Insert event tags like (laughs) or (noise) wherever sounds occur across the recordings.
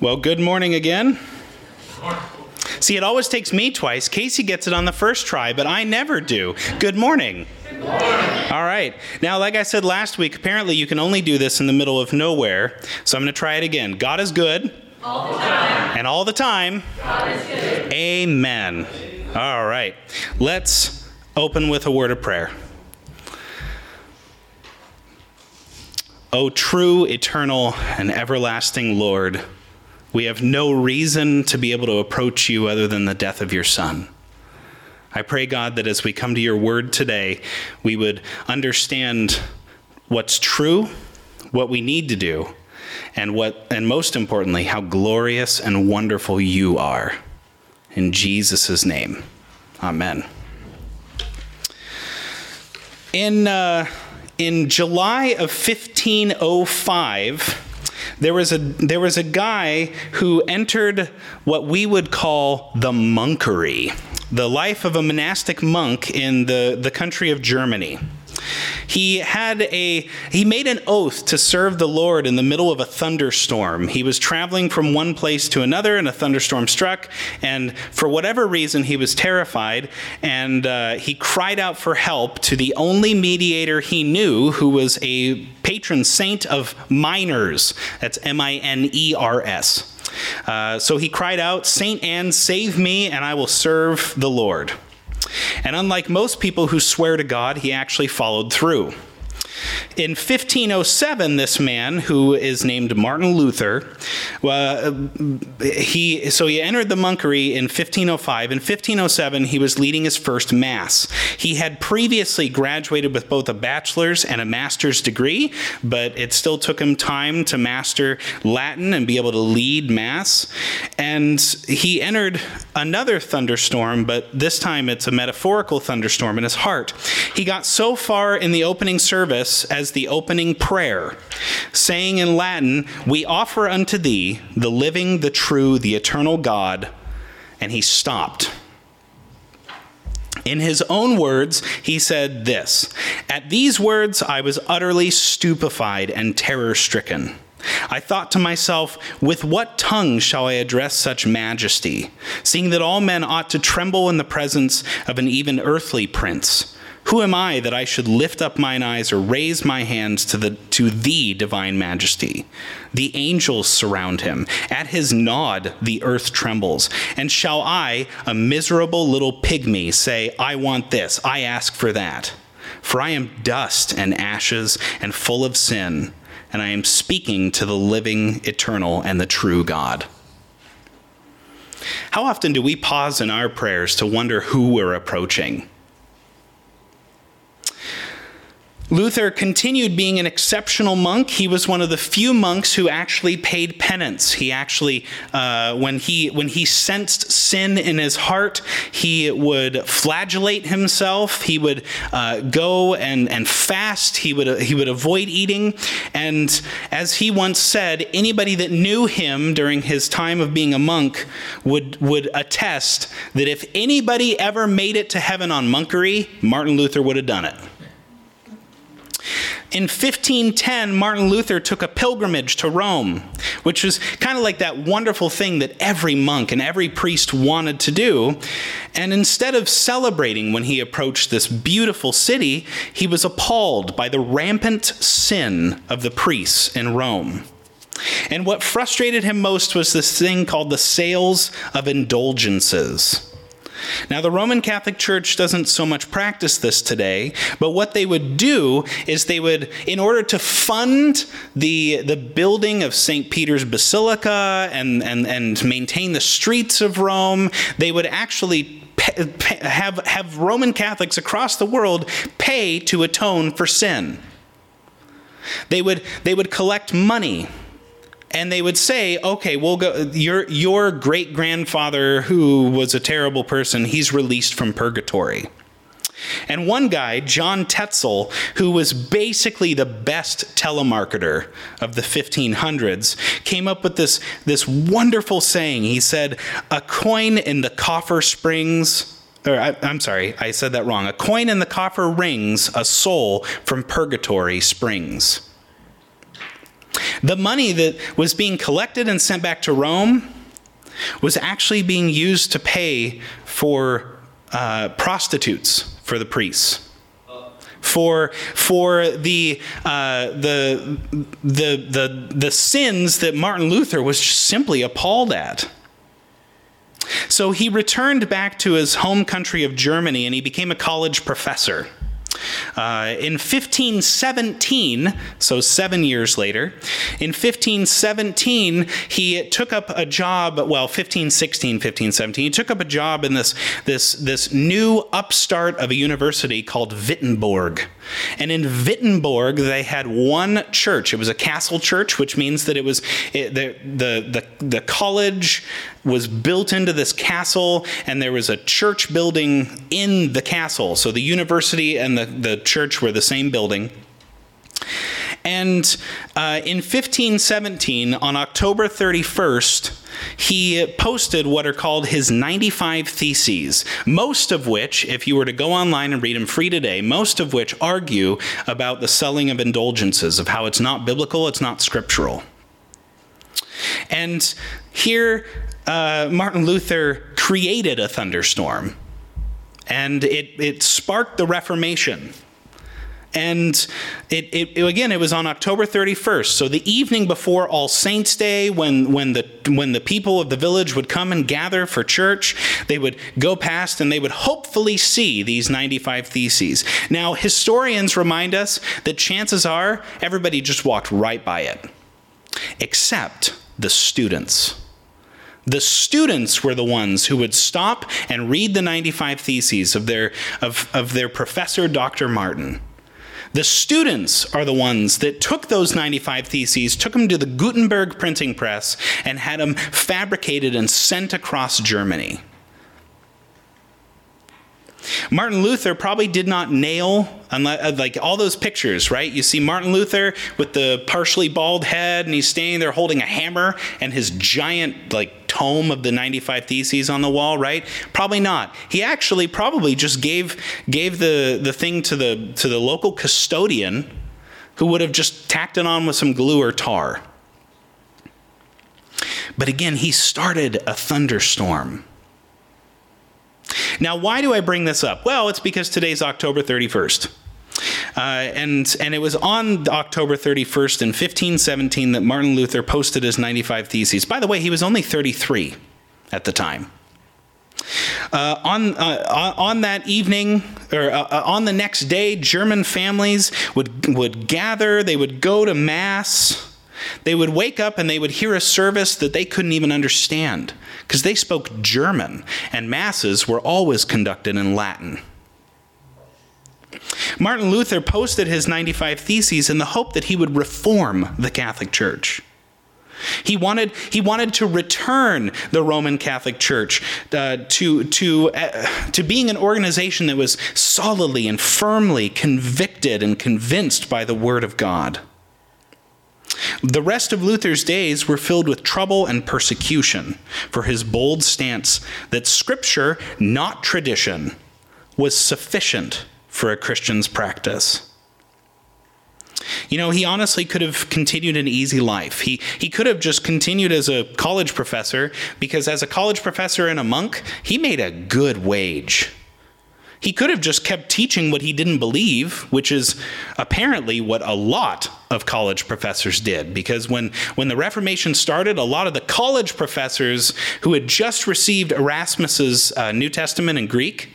Well, good morning again. See, it always takes me twice. Casey gets it on the first try, but I never do. Good morning. All right. Now, like I said last week, apparently you can only do this in the middle of nowhere. So I'm going to try it again. God is good. All. And all the time. Amen. All right. Let's open with a word of prayer. O true, eternal, and everlasting Lord, we have no reason to be able to approach you other than the death of your Son. I pray, God, that as we come to your word today, we would understand what's true, what we need to do, and what and most importantly, how glorious and wonderful you are. In Jesus' name. Amen. In uh, in July of 1505, there was a there was a guy who entered what we would call the monkery, the life of a monastic monk in the, the country of Germany. He had a he made an oath to serve the Lord in the middle of a thunderstorm. He was traveling from one place to another, and a thunderstorm struck. And for whatever reason, he was terrified, and uh, he cried out for help to the only mediator he knew, who was a patron saint of miners. That's M I N E R S. Uh, so he cried out, Saint Anne, save me, and I will serve the Lord. And unlike most people who swear to God, he actually followed through. In 1507, this man, who is named Martin Luther, uh, he so he entered the monkery in 1505. In 1507, he was leading his first mass. He had previously graduated with both a bachelor's and a master's degree, but it still took him time to master Latin and be able to lead mass. And he entered another thunderstorm, but this time it's a metaphorical thunderstorm in his heart. He got so far in the opening service as the opening prayer, saying in Latin, We offer unto thee the living, the true, the eternal God. And he stopped. In his own words, he said this At these words, I was utterly stupefied and terror stricken. I thought to myself, with what tongue shall I address such majesty, seeing that all men ought to tremble in the presence of an even earthly prince? Who am I that I should lift up mine eyes or raise my hands to the to thee, divine majesty? The angels surround him. At his nod the earth trembles. And shall I, a miserable little pygmy, say, I want this, I ask for that? For I am dust and ashes and full of sin, and I am speaking to the living, eternal, and the true God. How often do we pause in our prayers to wonder who we're approaching? Luther continued being an exceptional monk. He was one of the few monks who actually paid penance. He actually, uh, when he when he sensed sin in his heart, he would flagellate himself. He would uh, go and and fast. He would uh, he would avoid eating. And as he once said, anybody that knew him during his time of being a monk would would attest that if anybody ever made it to heaven on monkery, Martin Luther would have done it. In 1510, Martin Luther took a pilgrimage to Rome, which was kind of like that wonderful thing that every monk and every priest wanted to do. And instead of celebrating when he approached this beautiful city, he was appalled by the rampant sin of the priests in Rome. And what frustrated him most was this thing called the sales of indulgences. Now, the Roman Catholic Church doesn't so much practice this today, but what they would do is they would, in order to fund the, the building of St. Peter's Basilica and, and, and maintain the streets of Rome, they would actually have, have Roman Catholics across the world pay to atone for sin. They would, they would collect money and they would say, "Okay, we'll go. Your your great grandfather, who was a terrible person, he's released from purgatory." And one guy, John Tetzel, who was basically the best telemarketer of the 1500s, came up with this, this wonderful saying. He said, A coin in the coffer springs, or I, am sorry, I said that wrong. A coin in the coffer rings, a soul from purgatory springs. The money that was being collected and sent back to Rome was actually being used to pay for uh, prostitutes for the priests. For, for the, uh, the, the, the, the sins that Martin Luther was simply appalled at. So he returned back to his home country of Germany and he became a college professor. Uh, in 1517, so seven years later, in 1517, he took up a job, well, 1516, 1517, he took up a job in this, this, this new upstart of a university called Wittenberg. And in Wittenberg, they had one church. It was a castle church, which means that it was it, the, the, the, the college was built into this castle, and there was a church building in the castle. So the university and the, the church were the same building. And uh, in 1517, on October 31st, he posted what are called his 95 Theses, most of which, if you were to go online and read them free today, most of which argue about the selling of indulgences, of how it's not biblical, it's not scriptural. And here, uh, Martin Luther created a thunderstorm, and it, it sparked the Reformation. And it, it, it, again, it was on October 31st, so the evening before All Saints' Day, when when the when the people of the village would come and gather for church, they would go past and they would hopefully see these 95 theses. Now, historians remind us that chances are everybody just walked right by it, except the students. The students were the ones who would stop and read the 95 theses of their of, of their professor, Dr. Martin. The students are the ones that took those 95 theses, took them to the Gutenberg printing press, and had them fabricated and sent across Germany. Martin Luther probably did not nail uh, like all those pictures, right? You see Martin Luther with the partially bald head, and he's standing there holding a hammer and his giant like tome of the 95 Theses on the wall, right? Probably not. He actually probably just gave gave the the thing to the to the local custodian, who would have just tacked it on with some glue or tar. But again, he started a thunderstorm. Now, why do I bring this up? Well, it's because today's October 31st. Uh, and and it was on October 31st in 1517 that Martin Luther posted his 95 Theses. By the way, he was only 33 at the time. Uh, on uh, on that evening, or uh, uh, on the next day, German families would would gather. They would go to mass. They would wake up and they would hear a service that they couldn't even understand because they spoke German, and masses were always conducted in Latin. Martin Luther posted his 95 Theses in the hope that he would reform the Catholic Church. He wanted, he wanted to return the Roman Catholic Church uh, to, to, uh, to being an organization that was solidly and firmly convicted and convinced by the Word of God. The rest of Luther's days were filled with trouble and persecution for his bold stance that Scripture, not tradition, was sufficient for a Christian's practice. You know, he honestly could have continued an easy life. He, he could have just continued as a college professor because, as a college professor and a monk, he made a good wage. He could have just kept teaching what he didn't believe, which is apparently what a lot of college professors did. Because when, when the Reformation started, a lot of the college professors who had just received Erasmus's uh, New Testament in Greek,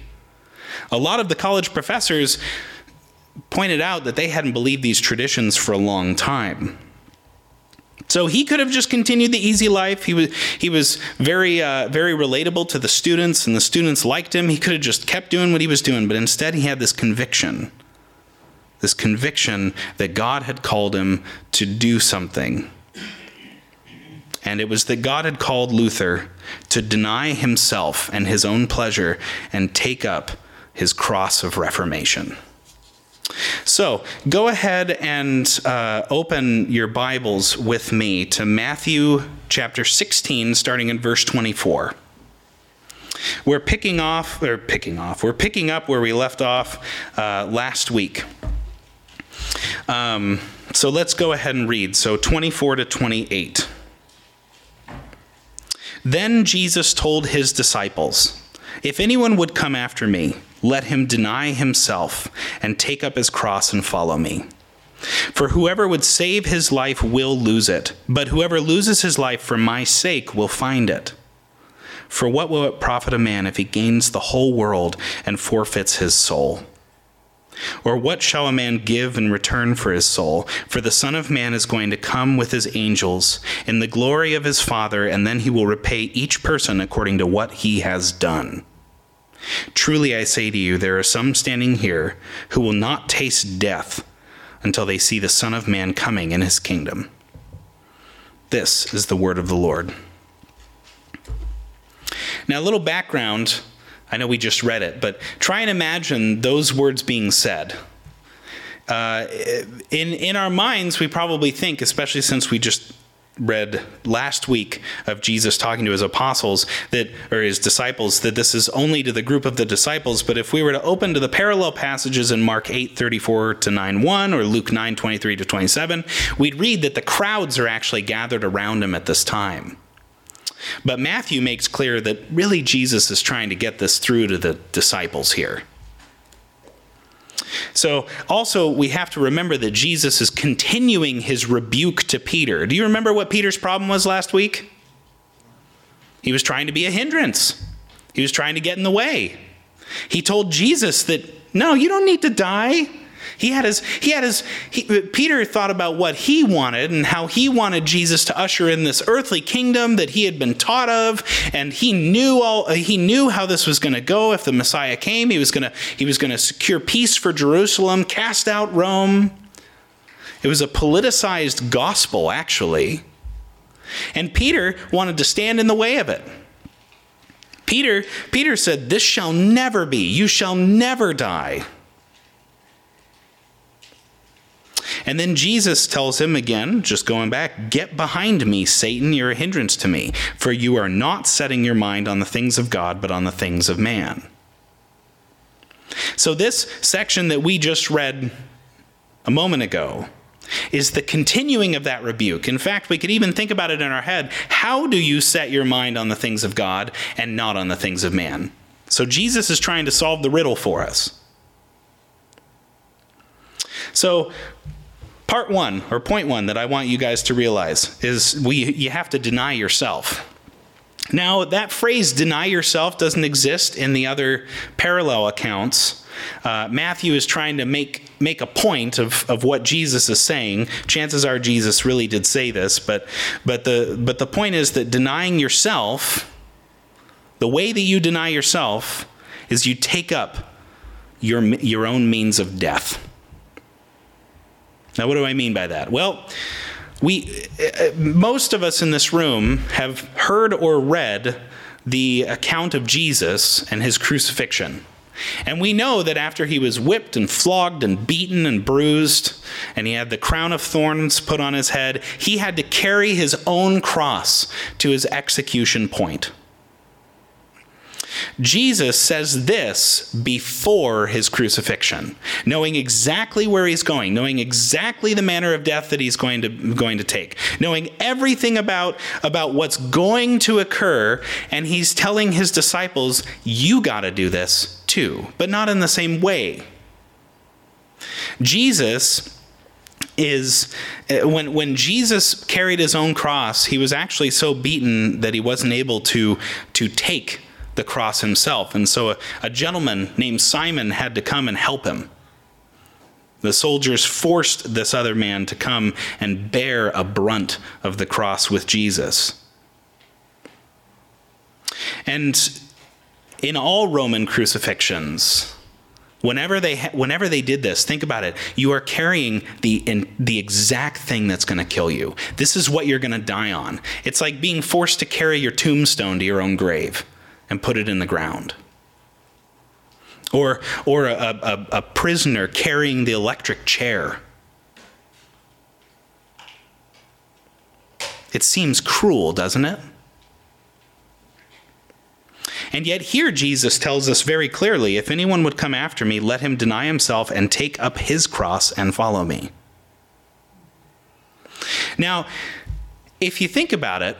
a lot of the college professors pointed out that they hadn't believed these traditions for a long time. So he could have just continued the easy life. He was he was very uh, very relatable to the students, and the students liked him. He could have just kept doing what he was doing, but instead he had this conviction, this conviction that God had called him to do something. And it was that God had called Luther to deny himself and his own pleasure and take up his cross of reformation. So go ahead and uh, open your Bibles with me to Matthew chapter 16, starting in verse 24. We're picking off, or picking off, we're picking up where we left off uh, last week. Um, So let's go ahead and read. So 24 to 28. Then Jesus told his disciples, If anyone would come after me, let him deny himself and take up his cross and follow me. For whoever would save his life will lose it, but whoever loses his life for my sake will find it. For what will it profit a man if he gains the whole world and forfeits his soul? Or what shall a man give in return for his soul? For the Son of Man is going to come with his angels in the glory of his Father, and then he will repay each person according to what he has done. Truly I say to you, there are some standing here who will not taste death until they see the Son of Man coming in his kingdom. This is the word of the Lord. Now, a little background. I know we just read it, but try and imagine those words being said. Uh, in in our minds, we probably think, especially since we just read last week of Jesus talking to his apostles that or his disciples that this is only to the group of the disciples but if we were to open to the parallel passages in Mark 8:34 to 9:1 or Luke 9:23 to 27 we'd read that the crowds are actually gathered around him at this time but Matthew makes clear that really Jesus is trying to get this through to the disciples here so, also, we have to remember that Jesus is continuing his rebuke to Peter. Do you remember what Peter's problem was last week? He was trying to be a hindrance, he was trying to get in the way. He told Jesus that, no, you don't need to die. He had his, he had his, he, Peter thought about what he wanted and how he wanted Jesus to usher in this earthly kingdom that he had been taught of. And he knew all, he knew how this was going to go. If the Messiah came, he was going to, he was going to secure peace for Jerusalem, cast out Rome. It was a politicized gospel, actually. And Peter wanted to stand in the way of it. Peter, Peter said, This shall never be. You shall never die. And then Jesus tells him again, just going back, Get behind me, Satan, you're a hindrance to me, for you are not setting your mind on the things of God, but on the things of man. So, this section that we just read a moment ago is the continuing of that rebuke. In fact, we could even think about it in our head. How do you set your mind on the things of God and not on the things of man? So, Jesus is trying to solve the riddle for us. So, part one, or point one, that I want you guys to realize is we, you have to deny yourself. Now, that phrase, deny yourself, doesn't exist in the other parallel accounts. Uh, Matthew is trying to make, make a point of, of what Jesus is saying. Chances are Jesus really did say this, but, but, the, but the point is that denying yourself, the way that you deny yourself, is you take up your, your own means of death. Now, what do I mean by that? Well, we, uh, most of us in this room have heard or read the account of Jesus and his crucifixion. And we know that after he was whipped and flogged and beaten and bruised, and he had the crown of thorns put on his head, he had to carry his own cross to his execution point. Jesus says this before his crucifixion, knowing exactly where he's going, knowing exactly the manner of death that he's going to, going to take, knowing everything about, about what's going to occur, and he's telling his disciples, You got to do this too, but not in the same way. Jesus is uh, when when Jesus carried his own cross, he was actually so beaten that he wasn't able to to take the cross himself. And so a, a gentleman named Simon had to come and help him. The soldiers forced this other man to come and bear a brunt of the cross with Jesus. And in all Roman crucifixions, whenever they whenever they did this, think about it. You are carrying the in, the exact thing that's going to kill you. This is what you're going to die on. It's like being forced to carry your tombstone to your own grave and put it in the ground. Or, or a, a, a prisoner carrying the electric chair. It seems cruel, doesn't it? And yet, here Jesus tells us very clearly if anyone would come after me, let him deny himself and take up his cross and follow me. Now, if you think about it,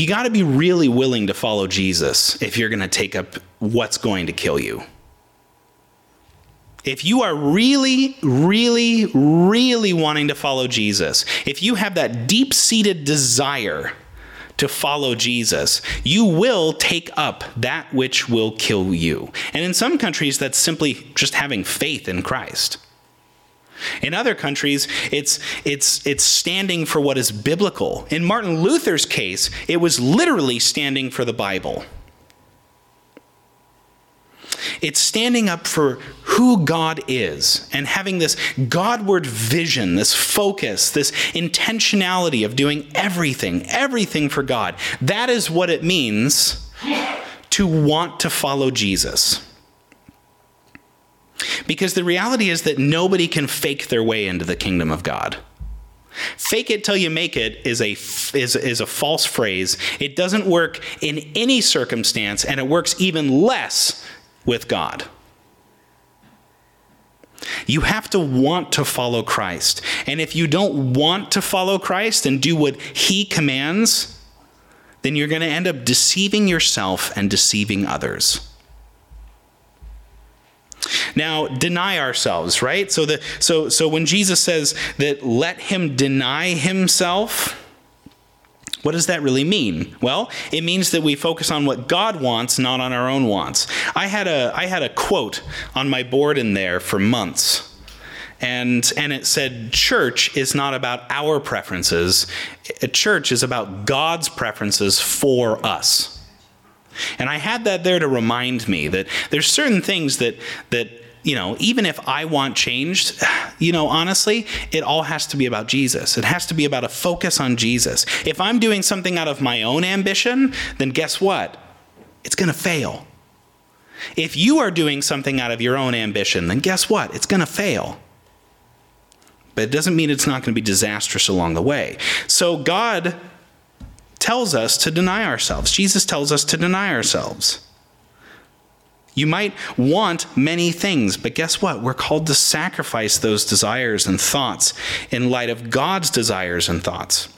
you got to be really willing to follow Jesus if you're going to take up what's going to kill you. If you are really, really, really wanting to follow Jesus, if you have that deep seated desire to follow Jesus, you will take up that which will kill you. And in some countries, that's simply just having faith in Christ. In other countries, it's, it's, it's standing for what is biblical. In Martin Luther's case, it was literally standing for the Bible. It's standing up for who God is and having this Godward vision, this focus, this intentionality of doing everything, everything for God. That is what it means to want to follow Jesus. Because the reality is that nobody can fake their way into the kingdom of God. Fake it till you make it is a, is, is a false phrase. It doesn't work in any circumstance, and it works even less with God. You have to want to follow Christ. And if you don't want to follow Christ and do what he commands, then you're going to end up deceiving yourself and deceiving others. Now, deny ourselves, right? So the so so when Jesus says that let him deny himself, what does that really mean? Well, it means that we focus on what God wants, not on our own wants. I had a I had a quote on my board in there for months. And and it said church is not about our preferences. A church is about God's preferences for us. And I had that there to remind me that there's certain things that that you know, even if I want changed, you know, honestly, it all has to be about Jesus. It has to be about a focus on Jesus. If I'm doing something out of my own ambition, then guess what? It's going to fail. If you are doing something out of your own ambition, then guess what? It's going to fail. But it doesn't mean it's not going to be disastrous along the way. So God tells us to deny ourselves. Jesus tells us to deny ourselves. You might want many things, but guess what? We're called to sacrifice those desires and thoughts in light of God's desires and thoughts.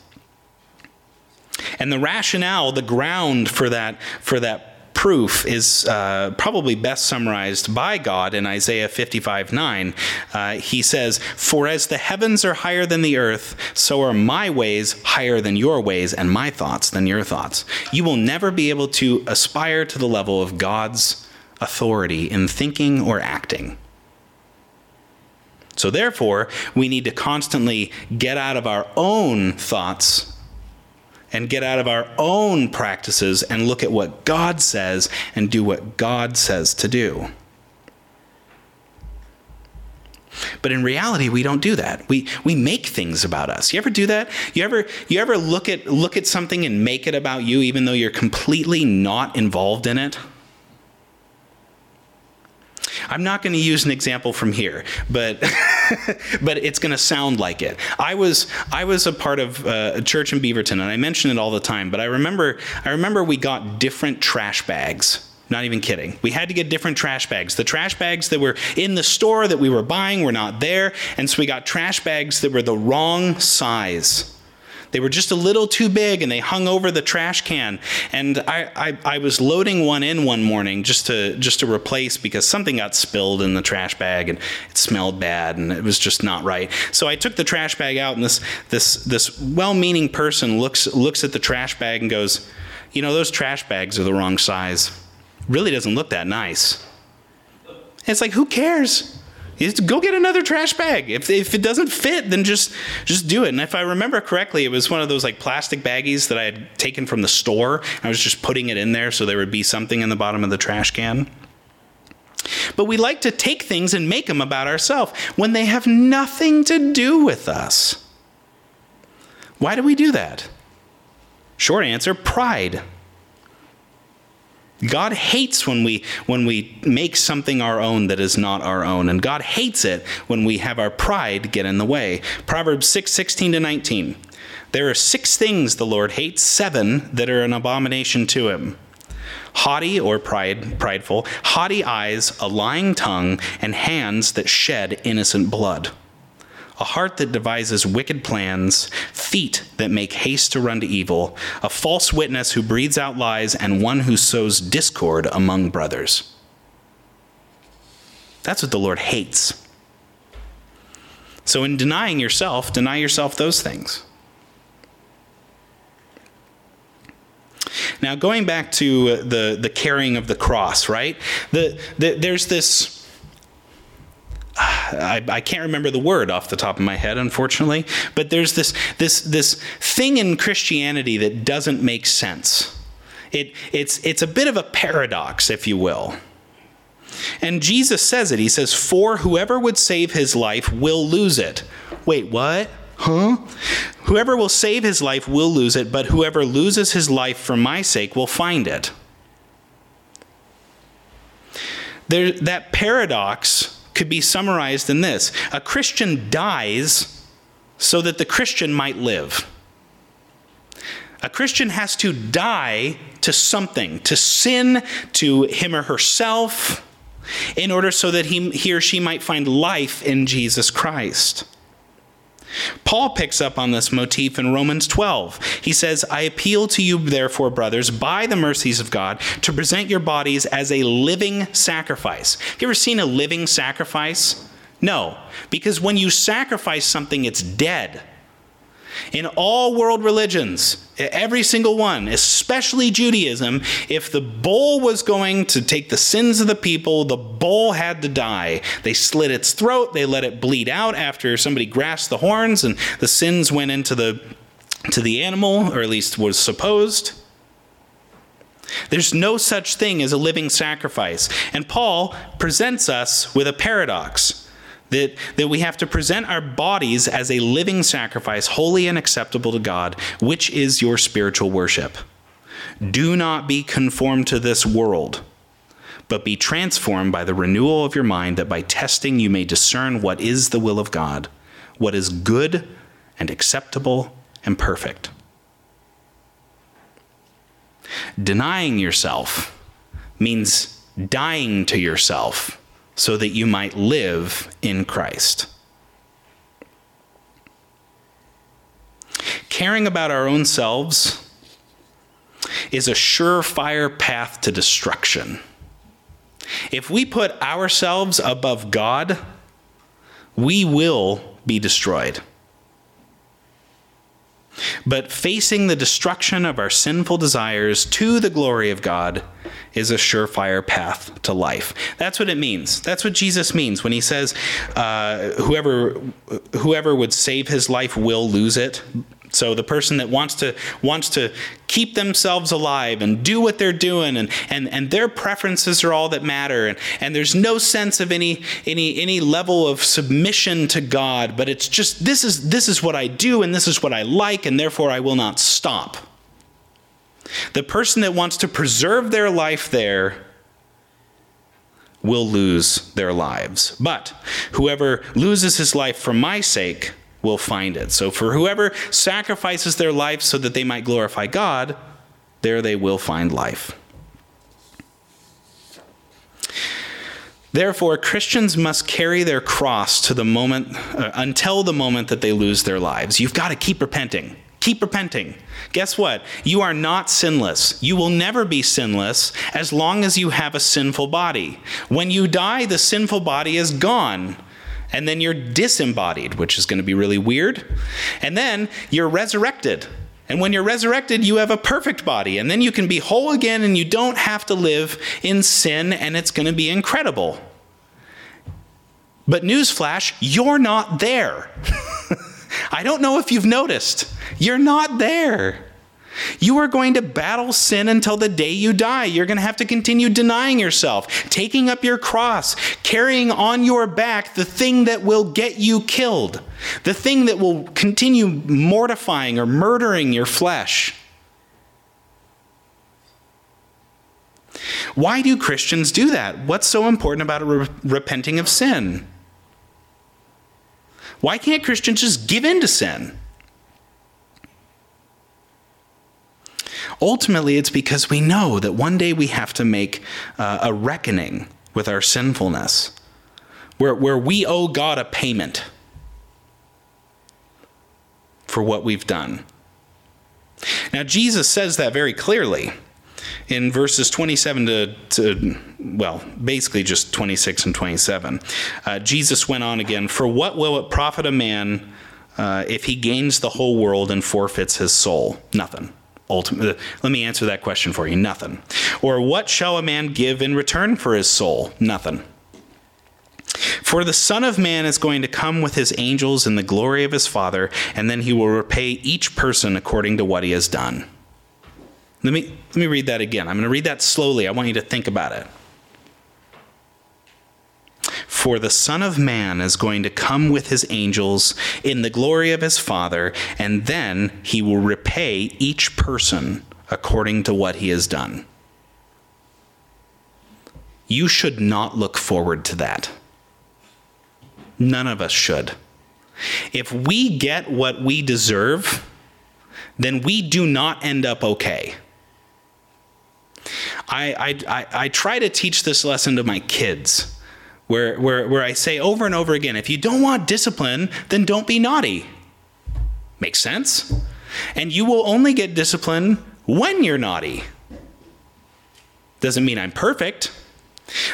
And the rationale, the ground for that, for that proof is uh, probably best summarized by God in Isaiah 55 9. Uh, he says, For as the heavens are higher than the earth, so are my ways higher than your ways, and my thoughts than your thoughts. You will never be able to aspire to the level of God's authority in thinking or acting. So, therefore, we need to constantly get out of our own thoughts and get out of our own practices and look at what God says and do what God says to do. But in reality, we don't do that. We we make things about us. You ever do that? You ever you ever look at look at something and make it about you even though you're completely not involved in it? I'm not going to use an example from here, but (laughs) but it's going to sound like it. I was I was a part of uh, a church in Beaverton, and I mention it all the time. But I remember I remember we got different trash bags. Not even kidding. We had to get different trash bags. The trash bags that were in the store that we were buying were not there, and so we got trash bags that were the wrong size. They were just a little too big and they hung over the trash can. And I, I, I, was loading one in one morning just to just to replace because something got spilled in the trash bag and it smelled bad and it was just not right. So I took the trash bag out and this this this well-meaning person looks looks at the trash bag and goes, "You know, those trash bags are the wrong size. Really doesn't look that nice." it's like, who cares? Go get another trash bag. If, if it doesn't fit, then just just do it. And if I remember correctly, it was one of those like plastic baggies that I had taken from the store. I was just putting it in there so there would be something in the bottom of the trash can. But we like to take things and make them about ourselves when they have nothing to do with us. Why do we do that? Short answer pride. God hates when we when we make something our own that is not our own, and God hates it when we have our pride get in the way. Proverbs 6, 16 to 19. There are six things the Lord hates, seven that are an abomination to him. Haughty or pride, prideful, haughty eyes, a lying tongue, and hands that shed innocent blood a heart that devises wicked plans, feet that make haste to run to evil, a false witness who breathes out lies, and one who sows discord among brothers. That's what the Lord hates. So, in denying yourself, deny yourself those things. Now, going back to uh, the, the carrying of the cross, right? The, the, there's this. I, I, can't remember the word off the top of my head, unfortunately, but there's this, this, this thing in Christianity that doesn't make sense. It, it's, it's a bit of a paradox, if you will. And Jesus says it. He says, For whoever would save his life will lose it. Wait, what? Huh? Whoever will save his life will lose it, but whoever loses his life for my sake will find it. There, that paradox could be summarized in this a Christian dies so that the Christian might live. A Christian has to die to something, to sin, to him or herself, in order so that he, he or she might find life in Jesus Christ. Paul picks up on this motif in Romans 12. He says, I appeal to you, therefore, brothers, by the mercies of God, to present your bodies as a living sacrifice. Have you ever seen a living sacrifice? No, because when you sacrifice something, it's dead. In all world religions, every single one, especially Judaism, if the bull was going to take the sins of the people, the bull had to die. They slit its throat, they let it bleed out after somebody grasped the horns, and the sins went into the to the animal, or at least was supposed. There's no such thing as a living sacrifice. And Paul presents us with a paradox. That, that we have to present our bodies as a living sacrifice, holy and acceptable to God, which is your spiritual worship. Do not be conformed to this world, but be transformed by the renewal of your mind, that by testing you may discern what is the will of God, what is good and acceptable and perfect. Denying yourself means dying to yourself so that you might live in Christ. Caring about our own selves is a surefire path to destruction. If we put ourselves above God, we will be destroyed. But facing the destruction of our sinful desires to the glory of God is a surefire path to life. That's what it means. That's what Jesus means when he says, uh, "Whoever whoever would save his life will lose it." So the person that wants to wants to keep themselves alive and do what they're doing and, and, and their preferences are all that matter and, and there's no sense of any any any level of submission to God, but it's just this is this is what I do and this is what I like and therefore I will not stop. The person that wants to preserve their life there will lose their lives. But whoever loses his life for my sake will find it. So, for whoever sacrifices their life so that they might glorify God, there they will find life. Therefore, Christians must carry their cross to the moment uh, until the moment that they lose their lives. You've got to keep repenting. Keep repenting. Guess what? You are not sinless. You will never be sinless as long as you have a sinful body. When you die, the sinful body is gone and then you're disembodied, which is going to be really weird. And then you're resurrected. And when you're resurrected, you have a perfect body. And then you can be whole again and you don't have to live in sin, and it's going to be incredible. But newsflash, you're not there. (laughs) I don't know if you've noticed. You're not there. You are going to battle sin until the day you die. You're going to have to continue denying yourself, taking up your cross, carrying on your back the thing that will get you killed, the thing that will continue mortifying or murdering your flesh. Why do Christians do that? What's so important about re- repenting of sin? Why can't Christians just give in to sin? Ultimately, it's because we know that one day we have to make uh, a reckoning with our sinfulness, where, where we owe God a payment. for what we've done. Now, Jesus says that very clearly in verses 27 to, to well, basically just 26 and 27. Uh, Jesus went on again, For what will it profit a man uh, if he gains the whole world and forfeits his soul? Nothing. Ultimately, uh, let me answer that question for you. Nothing. Or what shall a man give in return for his soul? Nothing. For the Son of Man is going to come with his angels in the glory of his Father, and then he will repay each person according to what he has done. Let me, let me read that again. I'm going to read that slowly. I want you to think about it. For the Son of Man is going to come with his angels in the glory of his Father, and then he will repay each person according to what he has done. You should not look forward to that. None of us should. If we get what we deserve, then we do not end up okay. I, I, I, I try to teach this lesson to my kids where, where, where I say over and over again if you don't want discipline, then don't be naughty. Makes sense? And you will only get discipline when you're naughty. Doesn't mean I'm perfect.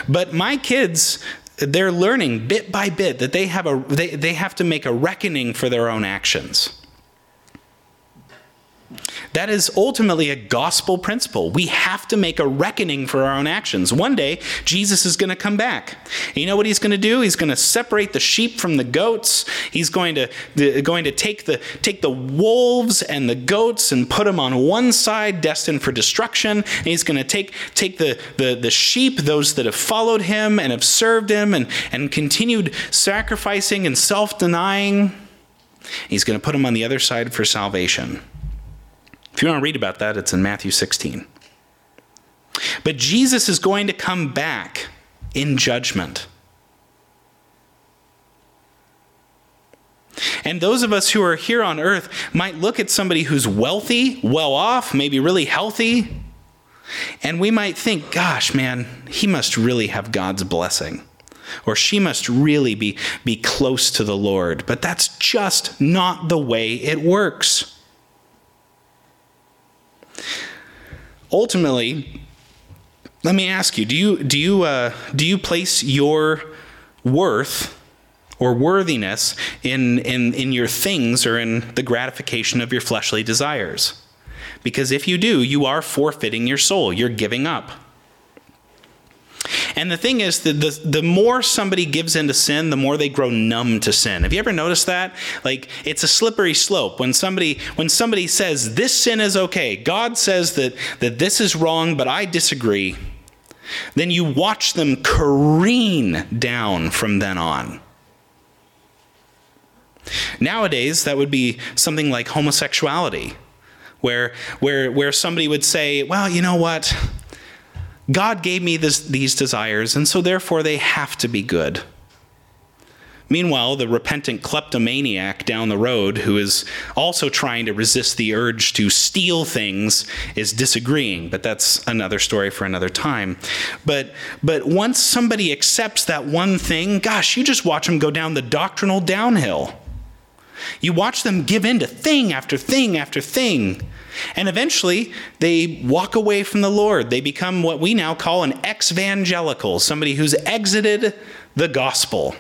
But my kids, they're learning bit by bit that they have, a, they, they have to make a reckoning for their own actions. That is ultimately a gospel principle. We have to make a reckoning for our own actions. One day, Jesus is going to come back. And you know what he's going to do? He's going to separate the sheep from the goats. He's going to, the, going to take, the, take the wolves and the goats and put them on one side, destined for destruction. And he's going to take, take the, the, the sheep, those that have followed him and have served him and, and continued sacrificing and self denying. He's going to put them on the other side for salvation. If you want to read about that, it's in Matthew 16. But Jesus is going to come back in judgment. And those of us who are here on earth might look at somebody who's wealthy, well off, maybe really healthy, and we might think, gosh, man, he must really have God's blessing. Or she must really be, be close to the Lord. But that's just not the way it works. Ultimately, let me ask you: Do you do you uh, do you place your worth or worthiness in, in in your things or in the gratification of your fleshly desires? Because if you do, you are forfeiting your soul. You're giving up. And the thing is that the, the more somebody gives into sin, the more they grow numb to sin. Have you ever noticed that? Like it's a slippery slope. When somebody when somebody says this sin is okay, God says that, that this is wrong, but I disagree, then you watch them careen down from then on. Nowadays, that would be something like homosexuality, where, where, where somebody would say, well, you know what? God gave me this, these desires, and so therefore they have to be good. Meanwhile, the repentant kleptomaniac down the road, who is also trying to resist the urge to steal things, is disagreeing, but that's another story for another time. But, but once somebody accepts that one thing, gosh, you just watch them go down the doctrinal downhill. You watch them give in to thing after thing after thing. And eventually, they walk away from the Lord. They become what we now call an ex-evangelical, somebody who's exited the gospel.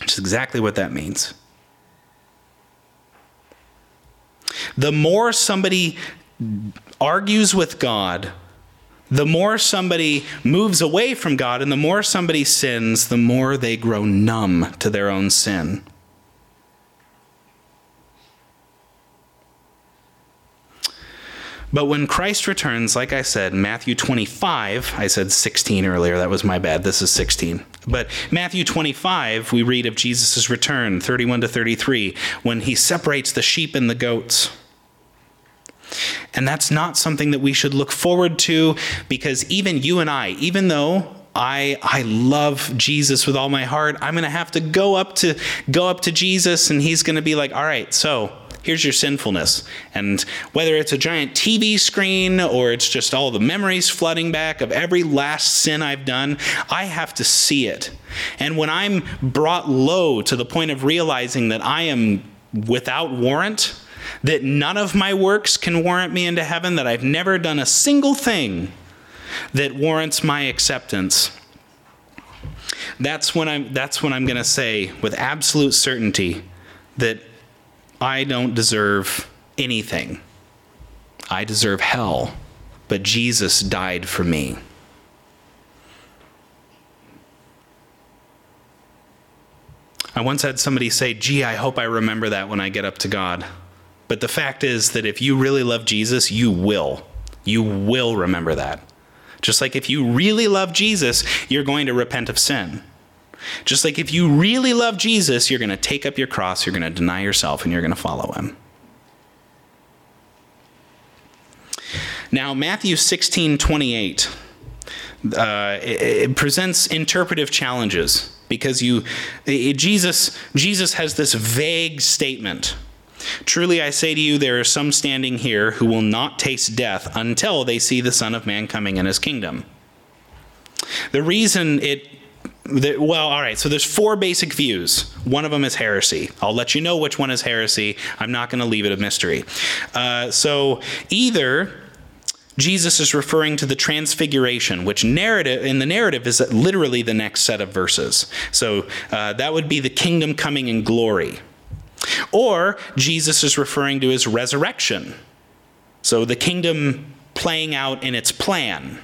Which is exactly what that means. The more somebody argues with God, the more somebody moves away from God, and the more somebody sins, the more they grow numb to their own sin. But when Christ returns, like I said, Matthew 25, I said 16 earlier, that was my bad. This is 16. But Matthew 25, we read of Jesus' return, 31 to 33, when he separates the sheep and the goats. And that's not something that we should look forward to because even you and I, even though I I love Jesus with all my heart, I'm going to have to go up to go up to Jesus and he's going to be like, "All right, so here's your sinfulness. And whether it's a giant TV screen or it's just all the memories flooding back of every last sin I've done, I have to see it. And when I'm brought low to the point of realizing that I am without warrant, that none of my works can warrant me into heaven, that I've never done a single thing that warrants my acceptance. That's when I'm that's when I'm going to say with absolute certainty that I don't deserve anything. I deserve hell, but Jesus died for me. I once had somebody say, Gee, I hope I remember that when I get up to God. But the fact is that if you really love Jesus, you will. You will remember that. Just like if you really love Jesus, you're going to repent of sin. Just like if you really love Jesus, you're going to take up your cross, you're going to deny yourself, and you're going to follow him. Now, Matthew 16 28, uh, it, it presents interpretive challenges because you it, Jesus Jesus has this vague statement. Truly I say to you there are some standing here who will not taste death until they see the son of man coming in his kingdom. The reason it the, well, all right. So there's four basic views. One of them is heresy. I'll let you know which one is heresy. I'm not going to leave it a mystery. Uh, so either Jesus is referring to the transfiguration, which narrative in the narrative is literally the next set of verses. So uh, that would be the kingdom coming in glory. Or Jesus is referring to his resurrection. So the kingdom playing out in its plan.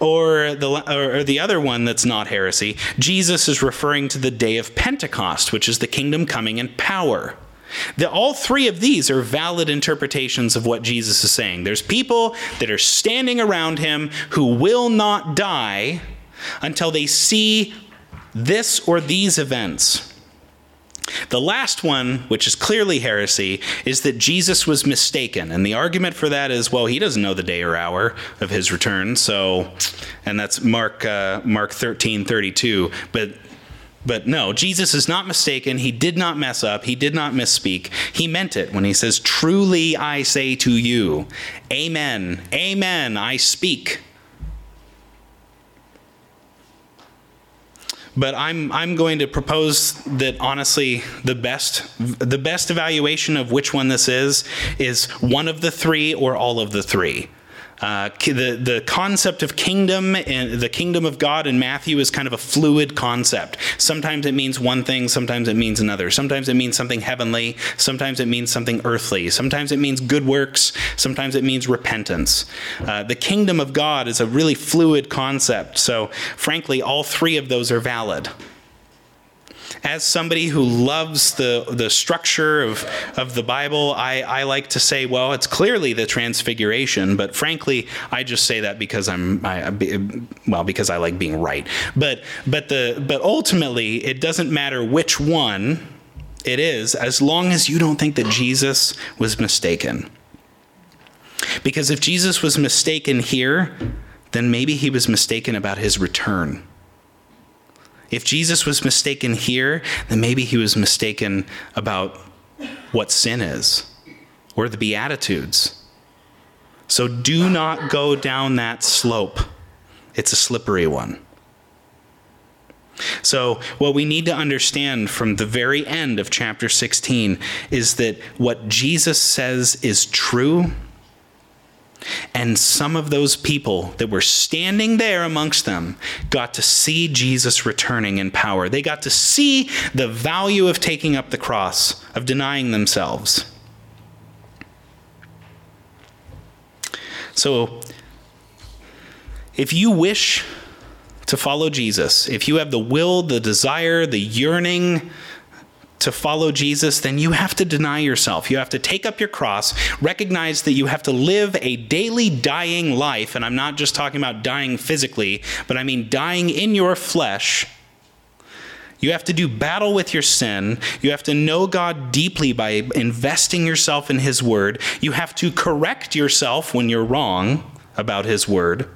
Or the, or the other one that's not heresy, Jesus is referring to the day of Pentecost, which is the kingdom coming in power. The, all three of these are valid interpretations of what Jesus is saying. There's people that are standing around him who will not die until they see this or these events. The last one, which is clearly heresy, is that Jesus was mistaken. And the argument for that is, well, he doesn't know the day or hour of his return. So, and that's Mark, uh, Mark 13, 32. But but no, Jesus is not mistaken. He did not mess up. He did not misspeak. He meant it when he says, Truly I say to you, Amen, Amen, I speak. But I'm, I'm going to propose that honestly, the best, the best evaluation of which one this is is one of the three or all of the three. Uh, the, the concept of kingdom and the kingdom of God in Matthew is kind of a fluid concept. Sometimes it means one thing, sometimes it means another. Sometimes it means something heavenly, sometimes it means something earthly. Sometimes it means good works, sometimes it means repentance. Uh, the kingdom of God is a really fluid concept. So, frankly, all three of those are valid as somebody who loves the, the structure of, of the Bible, I, I like to say, well, it's clearly the transfiguration, but frankly, I just say that because I'm, I, well, because I like being right. But, but, the, but ultimately, it doesn't matter which one it is, as long as you don't think that Jesus was mistaken. Because if Jesus was mistaken here, then maybe he was mistaken about his return. If Jesus was mistaken here, then maybe he was mistaken about what sin is or the Beatitudes. So do not go down that slope, it's a slippery one. So, what we need to understand from the very end of chapter 16 is that what Jesus says is true and some of those people that were standing there amongst them got to see Jesus returning in power. They got to see the value of taking up the cross, of denying themselves. So, if you wish to follow Jesus, if you have the will, the desire, the yearning, to follow Jesus, then you have to deny yourself. You have to take up your cross, recognize that you have to live a daily dying life. And I'm not just talking about dying physically, but I mean dying in your flesh. You have to do battle with your sin. You have to know God deeply by investing yourself in His Word. You have to correct yourself when you're wrong about His Word.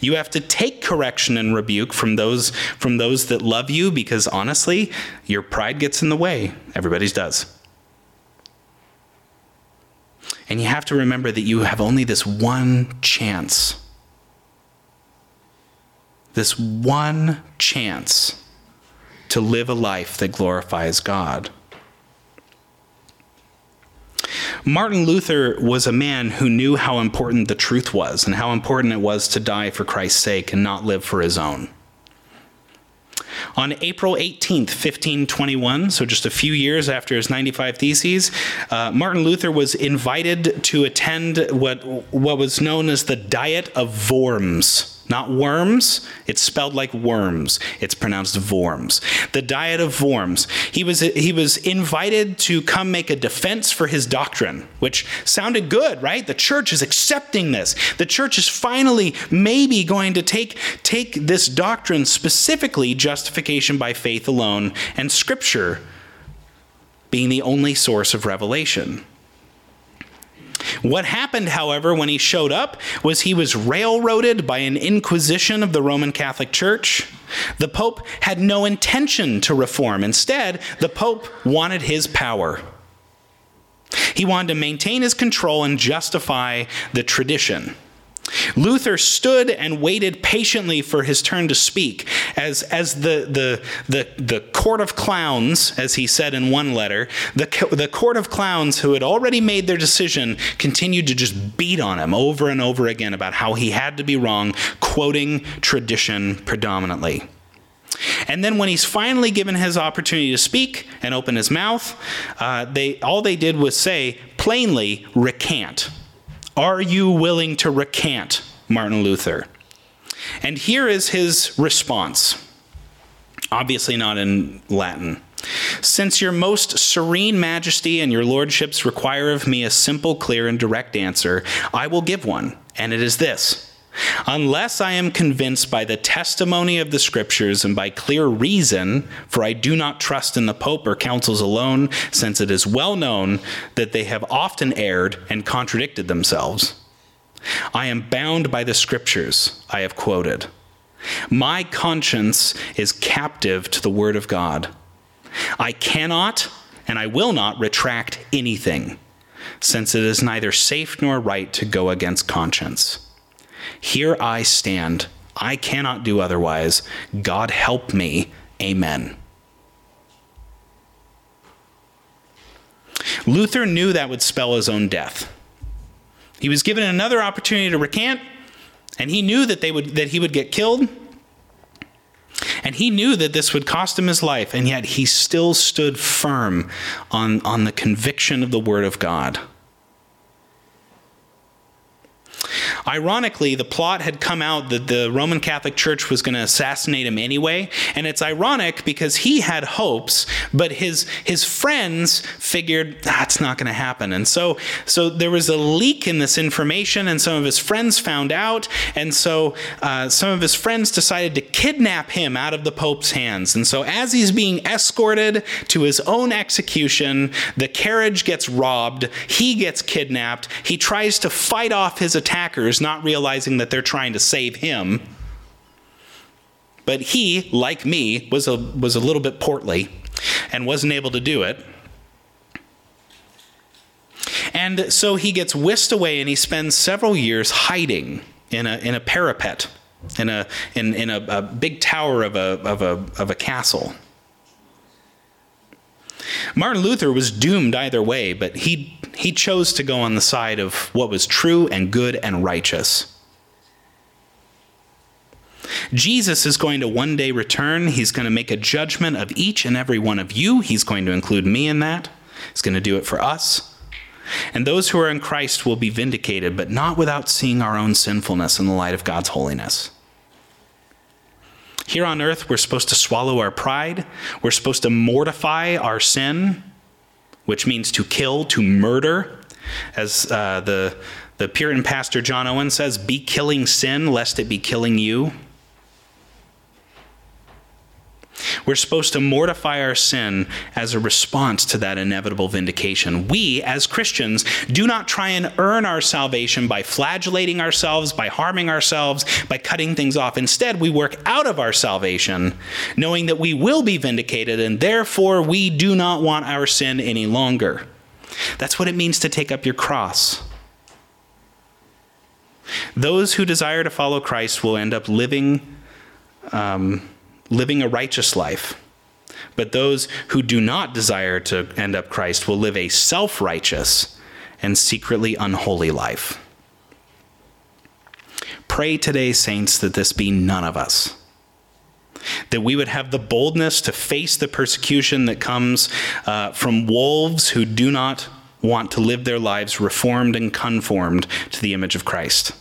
You have to take correction and rebuke from those from those that love you because honestly, your pride gets in the way. Everybody's does. And you have to remember that you have only this one chance. This one chance to live a life that glorifies God. Martin Luther was a man who knew how important the truth was and how important it was to die for Christ's sake and not live for his own. On April 18th, 1521, so just a few years after his 95 Theses, uh, Martin Luther was invited to attend what, what was known as the Diet of Worms. Not worms, it's spelled like worms. It's pronounced Worms. The Diet of Worms. He was, he was invited to come make a defense for his doctrine, which sounded good, right? The church is accepting this. The church is finally maybe going to take, take this doctrine, specifically justification by faith alone, and scripture being the only source of revelation. What happened, however, when he showed up was he was railroaded by an inquisition of the Roman Catholic Church. The Pope had no intention to reform. Instead, the Pope wanted his power. He wanted to maintain his control and justify the tradition. Luther stood and waited patiently for his turn to speak, as, as the, the, the, the court of clowns, as he said in one letter, the, the court of clowns who had already made their decision continued to just beat on him over and over again about how he had to be wrong, quoting tradition predominantly. And then when he's finally given his opportunity to speak and open his mouth, uh, they, all they did was say, plainly, recant. Are you willing to recant Martin Luther? And here is his response. Obviously, not in Latin. Since your most serene majesty and your lordships require of me a simple, clear, and direct answer, I will give one, and it is this. Unless I am convinced by the testimony of the Scriptures and by clear reason, for I do not trust in the Pope or councils alone, since it is well known that they have often erred and contradicted themselves. I am bound by the Scriptures I have quoted. My conscience is captive to the Word of God. I cannot and I will not retract anything, since it is neither safe nor right to go against conscience. Here I stand. I cannot do otherwise. God help me. Amen. Luther knew that would spell his own death. He was given another opportunity to recant, and he knew that they would that he would get killed. And he knew that this would cost him his life, and yet he still stood firm on, on the conviction of the Word of God. Ironically, the plot had come out that the Roman Catholic Church was going to assassinate him anyway, and it's ironic because he had hopes, but his his friends figured that's not going to happen, and so so there was a leak in this information, and some of his friends found out, and so uh, some of his friends decided to kidnap him out of the Pope's hands, and so as he's being escorted to his own execution, the carriage gets robbed, he gets kidnapped, he tries to fight off his attackers, not realizing that they're trying to save him. But he, like me, was a, was a little bit portly and wasn't able to do it. And so he gets whisked away and he spends several years hiding in a, in a parapet, in a, in, in a, a big tower of a, of, a, of a castle. Martin Luther was doomed either way, but he, he chose to go on the side of what was true and good and righteous. Jesus is going to one day return. He's going to make a judgment of each and every one of you. He's going to include me in that. He's going to do it for us. And those who are in Christ will be vindicated, but not without seeing our own sinfulness in the light of God's holiness. Here on earth, we're supposed to swallow our pride. We're supposed to mortify our sin, which means to kill, to murder. As uh, the, the Puritan pastor John Owen says, be killing sin lest it be killing you. We're supposed to mortify our sin as a response to that inevitable vindication. We, as Christians, do not try and earn our salvation by flagellating ourselves, by harming ourselves, by cutting things off. Instead, we work out of our salvation, knowing that we will be vindicated, and therefore we do not want our sin any longer. That's what it means to take up your cross. Those who desire to follow Christ will end up living. Um, living a righteous life. But those who do not desire to end up Christ will live a self righteous and secretly unholy life. Pray today, saints, that this be none of us. That we would have the boldness to face the persecution that comes uh, from wolves who do not want to live their lives reformed and conformed to the image of Christ.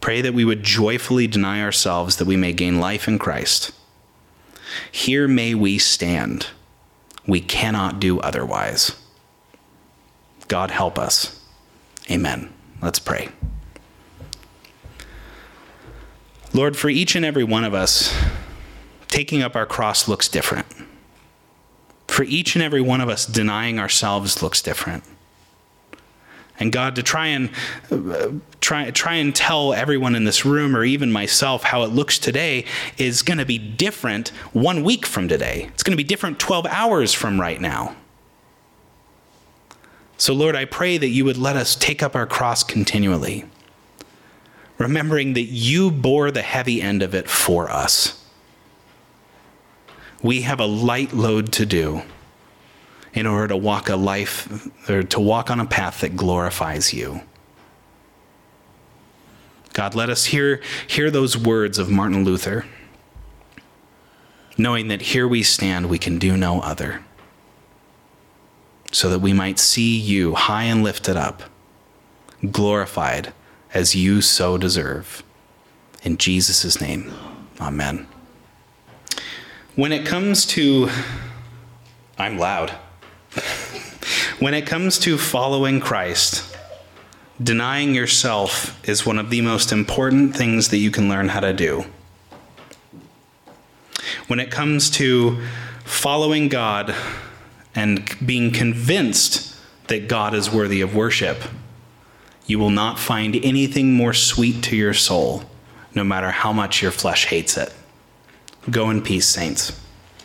Pray that we would joyfully deny ourselves that we may gain life in Christ. Here may we stand. We cannot do otherwise. God help us. Amen. Let's pray. Lord, for each and every one of us, taking up our cross looks different. For each and every one of us, denying ourselves looks different. And God, to try and uh, try try and tell everyone in this room or even myself how it looks today is going to be different one week from today. It's going to be different 12 hours from right now. So Lord, I pray that you would let us take up our cross continually, remembering that you bore the heavy end of it for us. We have a light load to do in order to walk a life or to walk on a path that glorifies you. God, let us hear, hear those words of Martin Luther, knowing that here we stand, we can do no other, so that we might see you high and lifted up, glorified as you so deserve. In Jesus' name, amen. When it comes to, I'm loud. When it comes to following Christ, denying yourself is one of the most important things that you can learn how to do. When it comes to following God and being convinced that God is worthy of worship, you will not find anything more sweet to your soul, no matter how much your flesh hates it. Go in peace, saints.